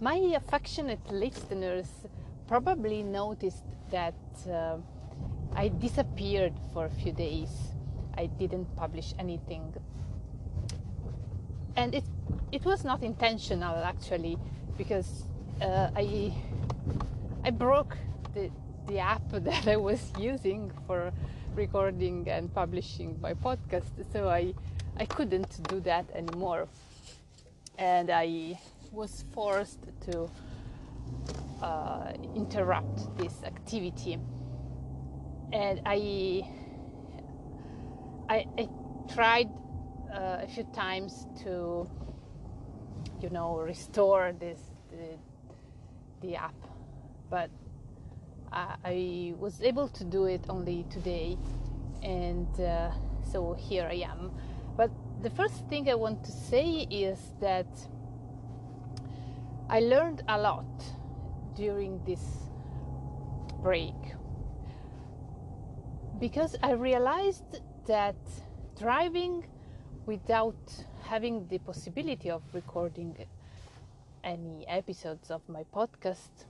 my affectionate listeners probably noticed that uh, I disappeared for a few days. I didn't publish anything. And it, it was not intentional actually, because uh, I, I broke the, the app that I was using for recording and publishing my podcast, so I, I couldn't do that anymore. And I was forced to uh, interrupt this activity. And I, I, I tried uh, a few times to, you know, restore this the, the app, but I, I, was able to do it only today, and uh, so here I am. But the first thing I want to say is that I learned a lot during this break. Because I realized that driving without having the possibility of recording any episodes of my podcast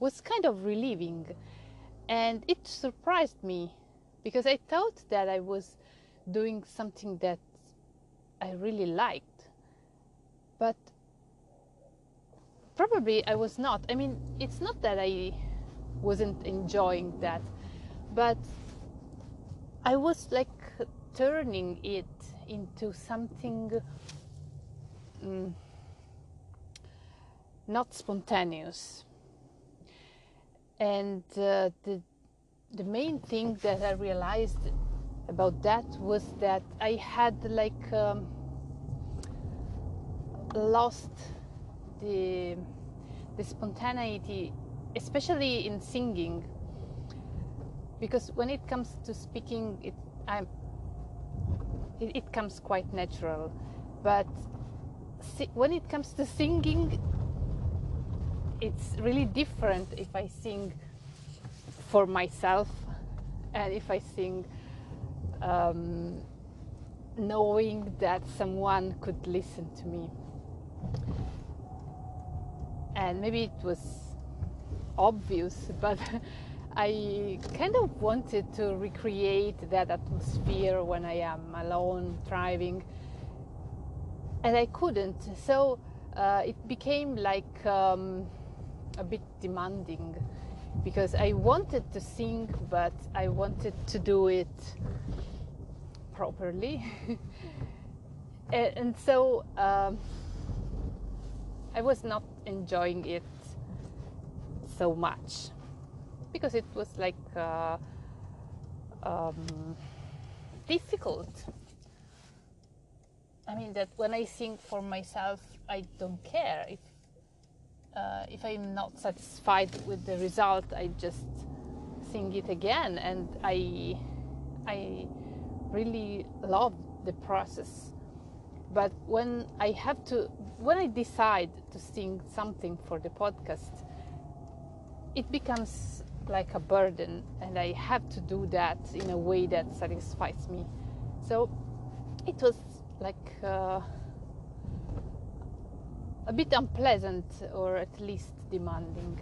was kind of relieving. And it surprised me because I thought that I was doing something that I really liked. But probably I was not. I mean, it's not that I wasn't enjoying that, but I was like turning it into something um, not spontaneous. And uh, the the main thing that I realized about that was that I had like um, lost the the spontaneity, especially in singing, because when it comes to speaking, it I'm it, it comes quite natural, but si- when it comes to singing, it's really different if I sing for myself and if I sing um, knowing that someone could listen to me and maybe it was obvious, but I kind of wanted to recreate that atmosphere when I am alone driving, and I couldn't. So uh, it became like um, a bit demanding because I wanted to sing, but I wanted to do it properly. and, so um, I was not enjoying it so much because it was like uh, um, difficult. I mean that when I sing for myself, I don't care if uh, if I'm not satisfied with the result. I just sing it again, and I I really love the process. But when I have to when I decide to sing something for the podcast, it becomes like a burden, and I have to do that in a way that satisfies me. So it was like uh, a bit unpleasant, or at least demanding.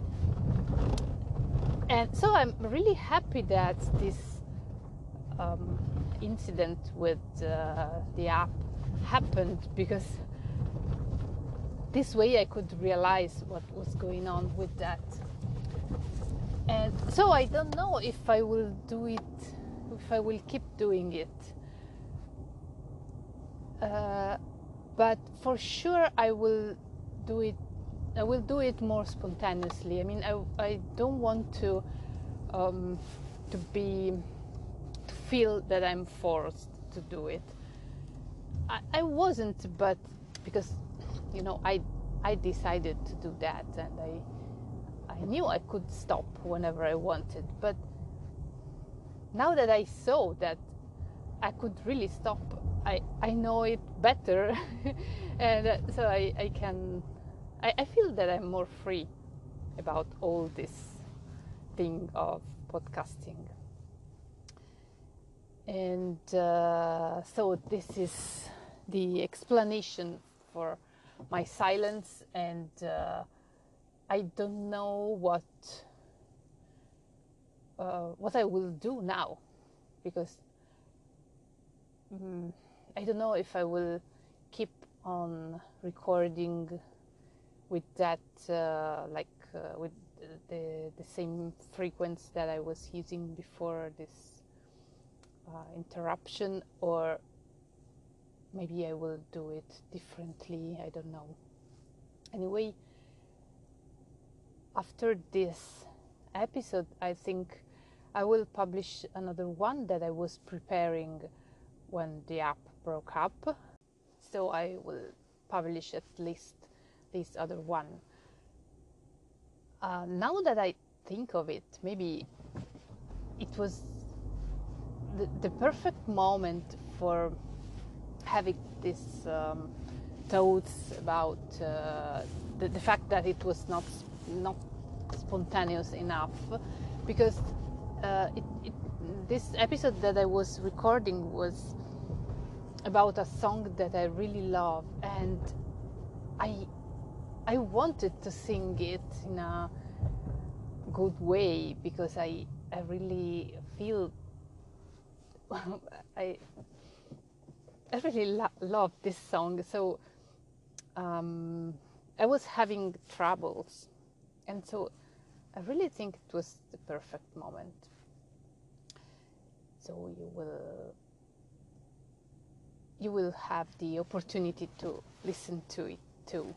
And so I'm really happy that this um, incident with uh, the app happened because this way I could realize what was going on with that. And so I don't know if I will do it, if I will keep doing it. Uh, but for sure I will do it. I will do it more spontaneously. I mean, I, I don't want to um, to be to feel that I'm forced to do it. I, I wasn't, but because you know, I I decided to do that, and I I knew I could stop whenever I wanted. But now that I saw that I could really stop, I I know it better, and uh, so I I can I, I feel that I'm more free about all this thing of podcasting. And uh, so this is the explanation for my silence and uh, I don't know what uh, what I will do now because um, I don't know if I will keep on recording with that uh, like uh, with the the same frequency that I was using before this uh, interruption or maybe I will do it differently I don't know. Anyway after this episode I think I will publish another one that I was preparing when the app broke up. So I will publish at least this other one. Uh, now that I think of it, maybe it was the, the perfect moment for having these um, thoughts about uh, the, the, fact that it was not not spontaneous enough, because uh, it, it, this episode that I was recording was about a song that I really love, and I I wanted to sing it in a good way because I I really feel I I really lo- love this song. So um, I was having troubles, and so I really think it was the perfect moment. So you will you will have the opportunity to listen to it too.